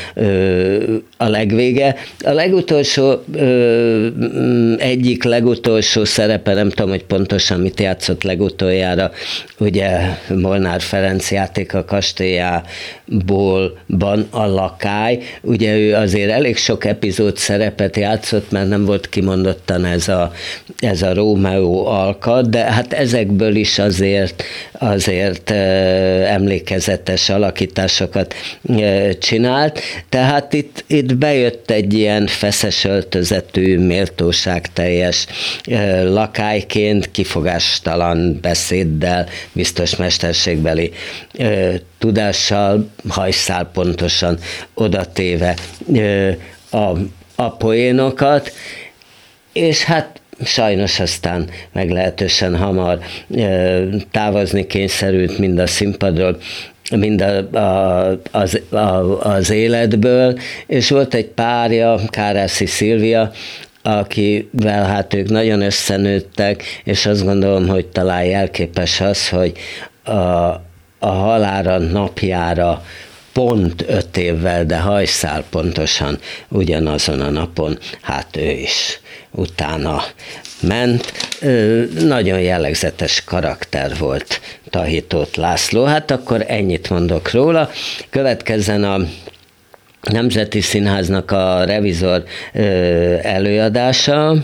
Speaker 1: a legvége. A legutolsó, egyik legutolsó szerepe, nem tudom, hogy pontosan mit játszott legutoljára, ugye Molnár Ferenc játék a kastélyá Bólban a lakály. Ugye ő azért elég sok epizód szerepet játszott, mert nem volt kimondottan ez a, ez a Rómeó alkat, de hát ezekből is azért, azért emlékezetes alakításokat csinált. Tehát itt, itt bejött egy ilyen feszes öltözetű, méltóságteljes lakályként, kifogástalan beszéddel, biztos mesterségbeli tudással, hajszál pontosan odatéve a, a poénokat, és hát sajnos aztán meglehetősen hamar távozni kényszerült mind a színpadról, mind a, a, az, a, az életből, és volt egy párja, Kárászi Szilvia, akivel hát ők nagyon összenőttek, és azt gondolom, hogy talán jelképes az, hogy a, a halára napjára pont öt évvel, de hajszál pontosan ugyanazon a napon, hát ő is utána ment. Nagyon jellegzetes karakter volt Tahitót László. Hát akkor ennyit mondok róla. Következzen a Nemzeti Színháznak a revizor ö, előadása,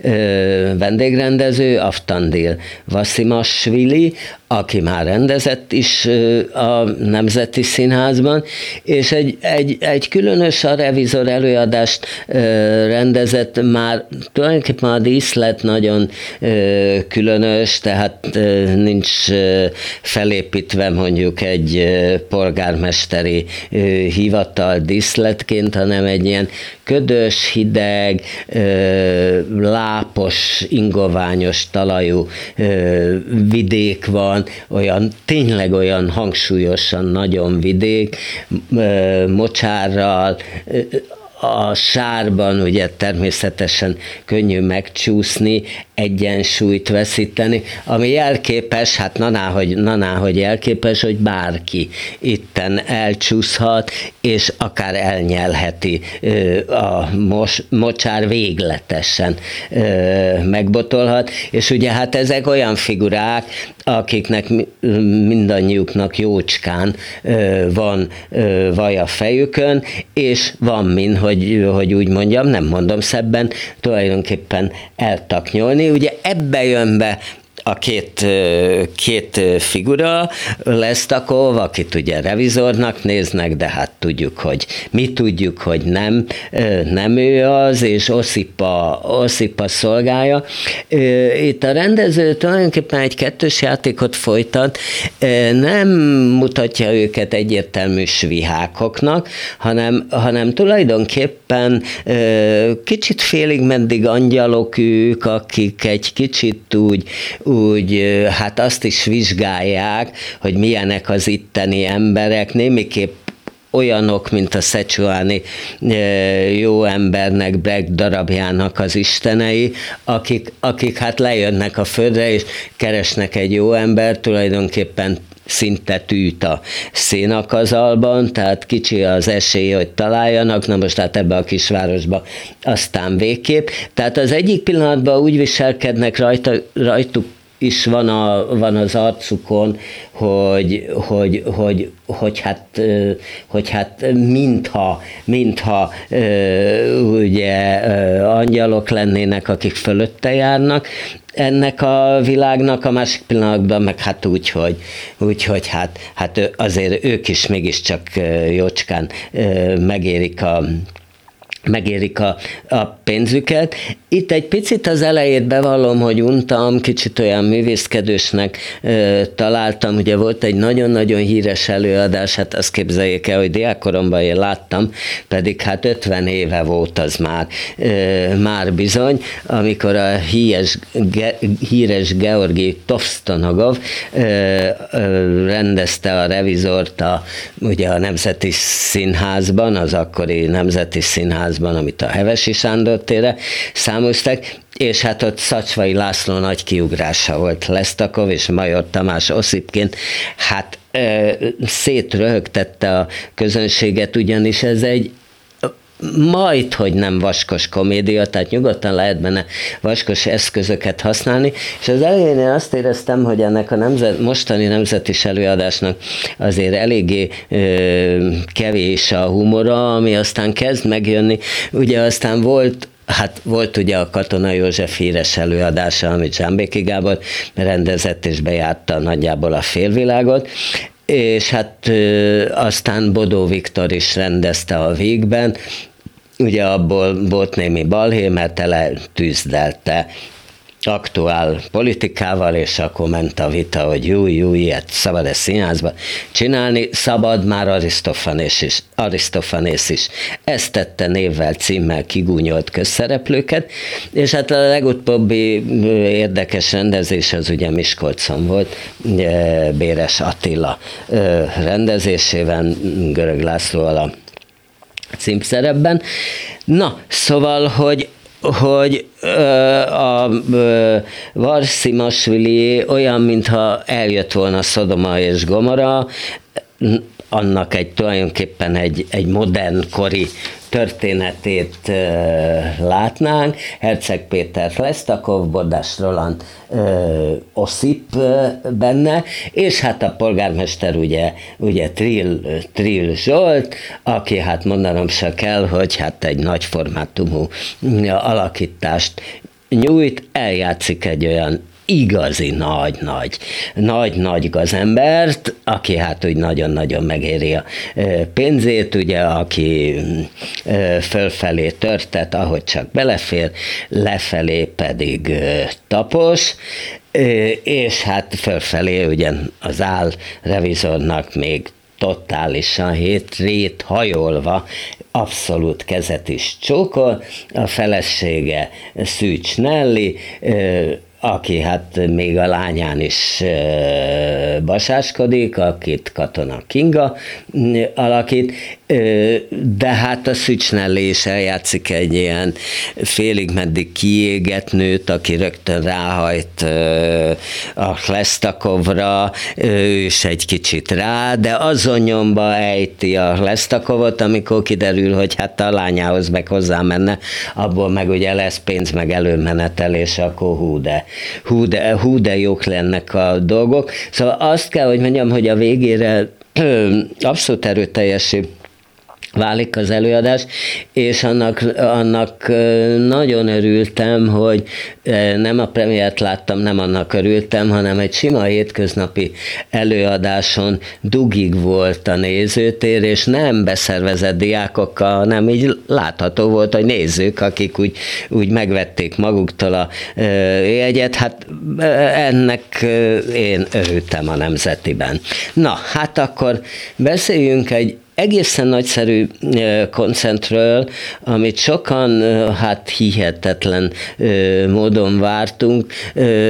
Speaker 1: ö, vendégrendező Aftandil Vasimasvili, aki már rendezett is a Nemzeti Színházban, és egy, egy, egy különös a revizor előadást rendezett, már tulajdonképpen a díszlet nagyon különös, tehát nincs felépítve mondjuk egy polgármesteri hivatal díszletként, hanem egy ilyen ködös, hideg, lápos, ingoványos talajú vidék van, olyan tényleg olyan hangsúlyosan nagyon vidék, mocsárral, a sárban ugye természetesen könnyű megcsúszni, egyensúlyt veszíteni, ami jelképes, hát naná, hogy, naná, hogy jelképes, hogy bárki itten elcsúszhat, és akár elnyelheti a mos, mocsár végletesen megbotolhat, és ugye hát ezek olyan figurák, akiknek mindannyiuknak jócskán van vaj a fejükön, és van min, hogy, hogy úgy mondjam, nem mondom szebben, tulajdonképpen eltaknyolni. Ugye ebbe jön be a két, két figura, Lesztakov, akit ugye revizornak néznek, de hát tudjuk, hogy mi tudjuk, hogy nem, nem ő az, és Oszipa, Oszipa szolgálja. Itt a rendező tulajdonképpen egy kettős játékot folytat, nem mutatja őket egyértelmű svihákoknak, hanem, hanem tulajdonképpen kicsit félig meddig angyalok ők, akik egy kicsit úgy hát azt is vizsgálják, hogy milyenek az itteni emberek, némiképp olyanok, mint a Szecsuáni jó embernek, Black darabjának az istenei, akik, akik hát lejönnek a földre, és keresnek egy jó ember, tulajdonképpen szinte tűt a szénakazalban, tehát kicsi az esély, hogy találjanak, na most hát ebbe a kisvárosba aztán végképp. Tehát az egyik pillanatban úgy viselkednek rajta, rajtuk is van, a, van az arcukon, hogy, hogy, hogy, hogy, hát, hogy hát mintha, mintha ugye angyalok lennének, akik fölötte járnak, ennek a világnak, a másik pillanatban meg hát úgy, hogy, úgy, hogy hát, hát azért ők is mégiscsak jócskán megérik a megérik a, a pénzüket. Itt egy picit az elejét bevallom, hogy untam, kicsit olyan művészkedősnek ö, találtam, ugye volt egy nagyon-nagyon híres előadás, hát azt képzeljék el, hogy diákoromban én láttam, pedig hát 50 éve volt az már, ö, már bizony, amikor a híres, ge, híres Georgi Tovstonogov rendezte a revizort a, ugye a Nemzeti Színházban, az akkori Nemzeti Színház színházban, amit a Hevesi Sándor tére számoztak, és hát ott Szacsvai László nagy kiugrása volt Lesztakov és Major Tamás Oszipként, hát szétröhögtette a közönséget, ugyanis ez egy majd, hogy nem vaskos komédia, tehát nyugodtan lehet benne vaskos eszközöket használni, és az elején én azt éreztem, hogy ennek a nemzet, mostani nemzeti előadásnak azért eléggé ö, kevés a humora, ami aztán kezd megjönni. Ugye aztán volt Hát volt ugye a Katona József híres előadása, amit Zsámbéki Gábor rendezett és bejárta nagyjából a félvilágot, és hát ö, aztán Bodó Viktor is rendezte a végben, ugye abból volt némi balhé, mert tele tűzdelte aktuál politikával, és akkor ment a vita, hogy jó, jó, ilyet szabad ezt színházba csinálni, szabad már Arisztofanész is, Arisztofanész is. Ezt tette névvel, címmel kigúnyolt közszereplőket, és hát a legutóbbi érdekes rendezés az ugye Miskolcon volt, Béres Attila rendezésében, Görög Lászlóval a címszerepben. Na, szóval, hogy hogy a Varszi Masvili olyan, mintha eljött volna Szodoma és Gomora, annak egy tulajdonképpen egy, egy modern kori történetét látnánk. Herceg Péter Lesztakov, Bodás Roland Oszip benne, és hát a polgármester ugye, ugye Trill, Trill Zsolt, aki hát mondanom se kell, hogy hát egy nagy formátumú alakítást nyújt, eljátszik egy olyan igazi nagy-nagy, nagy-nagy gazembert, aki hát úgy nagyon-nagyon megéri a pénzét, ugye, aki fölfelé törtet, ahogy csak belefér, lefelé pedig tapos, és hát fölfelé ugye az áll revizornak még totálisan hétrét hajolva, abszolút kezet is csókol, a felesége Szűcs Nelly, aki hát még a lányán is basáskodik, akit Katona Kinga alakít, de hát a Szücsnellé is eljátszik egy ilyen félig meddig kiégett nőt, aki rögtön ráhajt a Lesztakovra, ő is egy kicsit rá, de azon nyomba ejti a Lesztakovot, amikor kiderül, hogy hát a lányához meg hozzá menne, abból meg ugye lesz pénz, meg előmenetelés, akkor hú de, hú de, hú de jók lennek a dolgok. Szóval azt kell, hogy mondjam, hogy a végére abszolút erőteljesé válik az előadás, és annak, annak nagyon örültem, hogy nem a premiért láttam, nem annak örültem, hanem egy sima hétköznapi előadáson dugig volt a nézőtér, és nem beszervezett diákokkal, hanem így látható volt, hogy nézők, akik úgy, úgy megvették maguktól a jegyet, hát ennek én örültem a nemzetiben. Na, hát akkor beszéljünk egy egészen nagyszerű koncertről, amit sokan hát hihetetlen módon vártunk,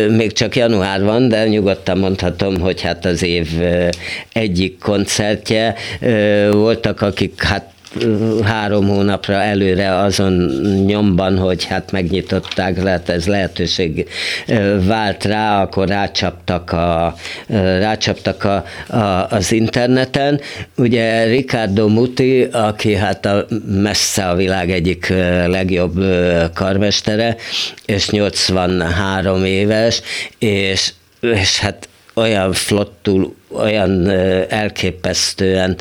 Speaker 1: még csak január van, de nyugodtan mondhatom, hogy hát az év egyik koncertje. Voltak, akik hát három hónapra előre azon nyomban, hogy hát megnyitották, lehet ez lehetőség vált rá, akkor rácsaptak, a, rácsaptak a, a, az interneten. Ugye Ricardo Muti, aki hát a messze a világ egyik legjobb karmestere, és 83 éves, és, és hát olyan flottul, olyan elképesztően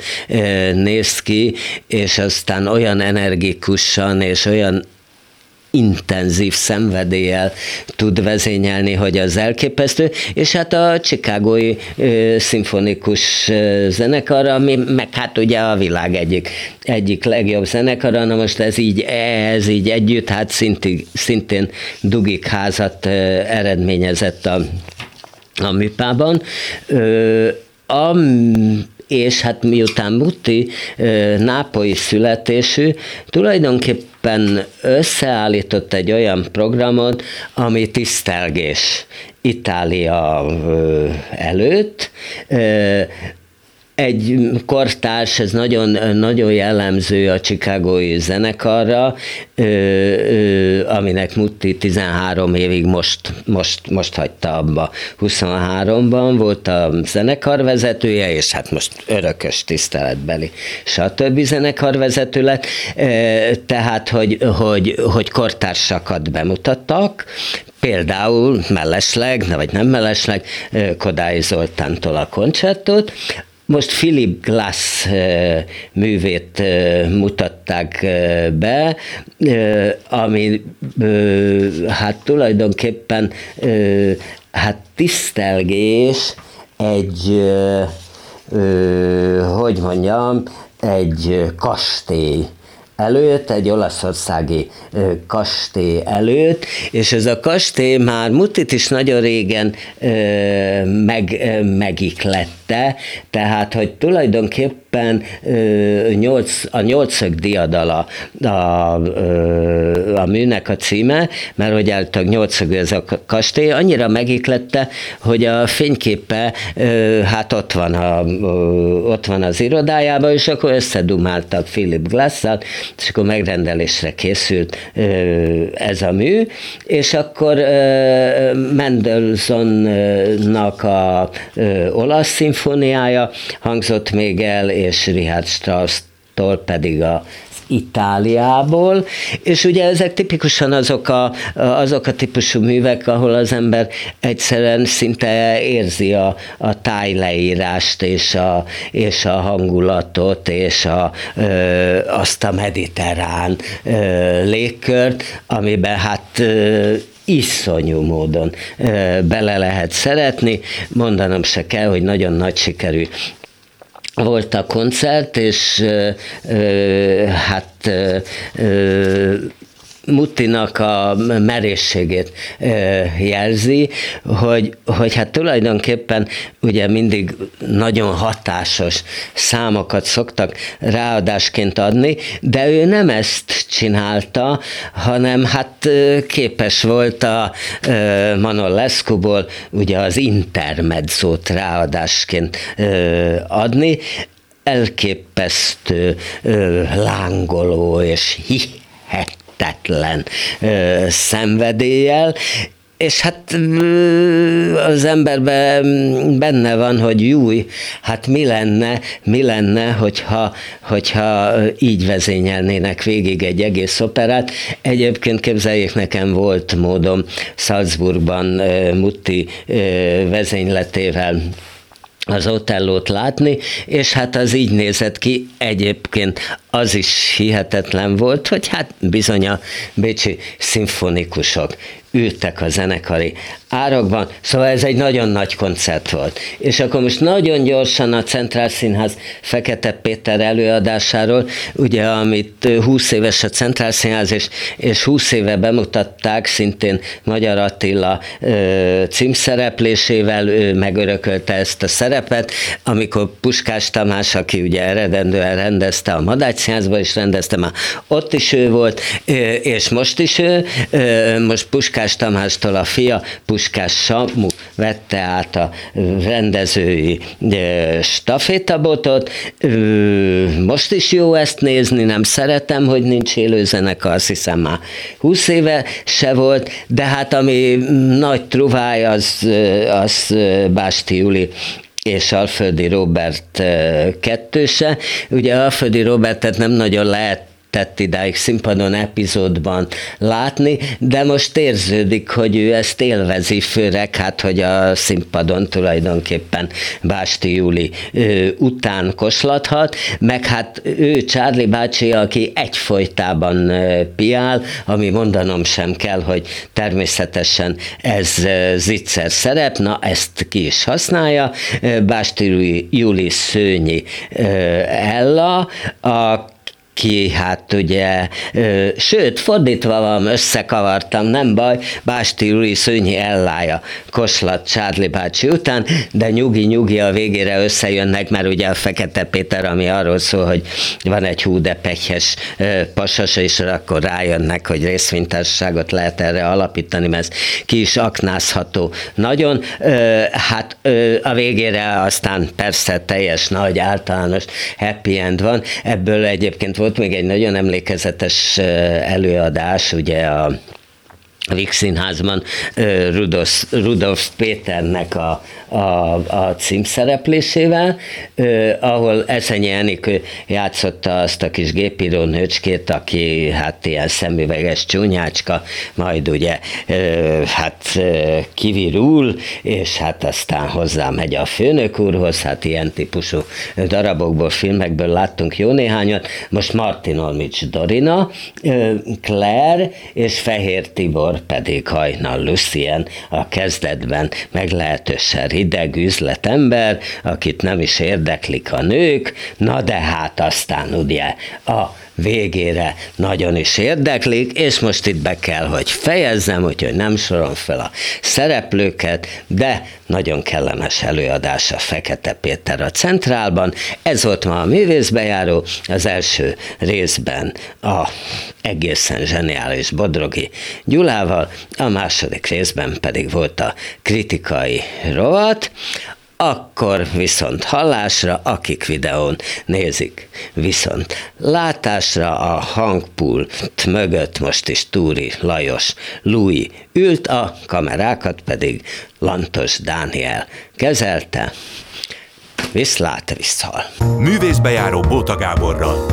Speaker 1: néz ki, és aztán olyan energikusan és olyan intenzív szenvedéllyel tud vezényelni, hogy az elképesztő, és hát a Chicagói szimfonikus zenekar, ami meg hát ugye a világ egyik, egyik legjobb zenekara, na most ez így, ez így együtt, hát szintig, szintén dugik házat eredményezett a a műpában. A, és hát miután Mutti nápoi születésű, tulajdonképpen összeállított egy olyan programot, ami tisztelgés Itália előtt, egy kortárs, ez nagyon, nagyon jellemző a Chicagói zenekarra, ö, ö, aminek Mutti 13 évig most, most, most hagyta abba. 23-ban volt a zenekarvezetője, és hát most örökös tiszteletbeli, stb. zenekarvezető lett, tehát, hogy, hogy, hogy kortársakat bemutattak, például mellesleg, vagy nem mellesleg, Kodály Zoltántól a koncertot, most Philip Glass művét mutatták be, ami hát tulajdonképpen hát tisztelgés egy, hogy mondjam, egy kastély előtt, egy olaszországi kastély előtt, és ez a kastély már Mutit is nagyon régen meg, megiklette, tehát, hogy tulajdonképpen a nyolcszög diadala a, a, műnek a címe, mert hogy általában nyolcszög ez a kastély, annyira megiklette, hogy a fényképe hát ott van, a, ott van az irodájában, és akkor összedumáltak Philip Glass-szal, és akkor megrendelésre készült ez a mű, és akkor Mendelssohnnak a olasz szimfóniája hangzott még el, és Richard Strauss-tól pedig a Itáliából, és ugye ezek tipikusan azok a, azok a típusú művek, ahol az ember egyszerűen szinte érzi a, a tájleírást és a, és a hangulatot, és a, ö, azt a mediterrán ö, légkört, amiben hát ö, iszonyú módon bele lehet szeretni. Mondanom se kell, hogy nagyon nagy sikerű volt a koncert, és hát Mutinak a merészségét jelzi, hogy, hogy hát tulajdonképpen ugye mindig nagyon hatásos számokat szoktak ráadásként adni, de ő nem ezt csinálta, hanem hát képes volt a Manon Lescuból ugye az intermedzót ráadásként adni, elképesztő lángoló és hihet hihetetlen ö, szenvedéllyel, és hát az emberben benne van, hogy júj, hát mi lenne, mi lenne, hogyha, hogyha így vezényelnének végig egy egész operát. Egyébként képzeljék, nekem volt módom Salzburgban Mutti vezényletével az Otellót látni, és hát az így nézett ki, egyébként az is hihetetlen volt, hogy hát bizony a bécsi szimfonikusok ültek a zenekari árakban, szóval ez egy nagyon nagy koncert volt. És akkor most nagyon gyorsan a Centrál Színház Fekete Péter előadásáról, ugye amit 20 éves a Centrál Színház, és, és 20 éve bemutatták, szintén Magyar Attila ö, címszereplésével, ő megörökölte ezt a szerepet, amikor Puskás Tamás, aki ugye eredendően rendezte a Madács Színházban is rendezte, már ott is ő volt, és most is ő, most Puskás Tamástól a fia, Puskás Samu vette át a rendezői stafétabotot, most is jó ezt nézni, nem szeretem, hogy nincs élőzenekar, azt hiszem már 20 éve se volt, de hát ami nagy truváj, az, az Básti Juli és Alföldi Robert kettőse. Ugye Alföldi Robertet nem nagyon lehet tett idáig színpadon epizódban látni, de most érződik, hogy ő ezt élvezi, főleg hát, hogy a színpadon tulajdonképpen Básti Júli ő, után koslathat, meg hát ő Charlie bácsi, aki egyfolytában piál, ami mondanom sem kell, hogy természetesen ez zicser szerep, na ezt ki is használja. Básti Júli Szőnyi Ella, a ki, hát ugye, ö, sőt, fordítva van, összekavartam, nem baj, Básti Uri szőnyi ellája Koslat Csárli bácsi után, de nyugi-nyugi a végére összejönnek, mert ugye a Fekete Péter, ami arról szól, hogy van egy hú de pegyhes pasas, és akkor rájönnek, hogy részvénytársaságot lehet erre alapítani, mert ez ki is aknázható nagyon. Ö, hát ö, a végére aztán persze teljes nagy általános happy end van, ebből egyébként volt még egy nagyon emlékezetes előadás, ugye a Víg Színházban Rudolf, Rudolf Péternek a, a, a címszereplésével, ahol Eszenyi Enikő játszotta azt a kis gépíró nőcskét, aki hát ilyen szemüveges csúnyácska, majd ugye hát kivirul, és hát aztán hozzá megy a főnök úrhoz, hát ilyen típusú darabokból, filmekből láttunk jó néhányat, most Martin Olmics Dorina, Claire és Fehér Tibor akkor pedig hajnal Lucien a kezdetben meglehetősen rideg üzletember, akit nem is érdeklik a nők, na de hát aztán ugye a végére nagyon is érdeklik, és most itt be kell, hogy fejezzem, úgyhogy nem sorom fel a szereplőket, de nagyon kellemes előadás a Fekete Péter a Centrálban. Ez volt ma a művészbejáró, az első részben a egészen zseniális Bodrogi Gyulával, a második részben pedig volt a kritikai rovat, akkor viszont hallásra, akik videón nézik, viszont látásra a hangpult mögött most is Túri Lajos Louis ült, a kamerákat pedig Lantos Dániel kezelte. Viszlát, visszhal.
Speaker 3: Művészbejáró Bóta Gáborral.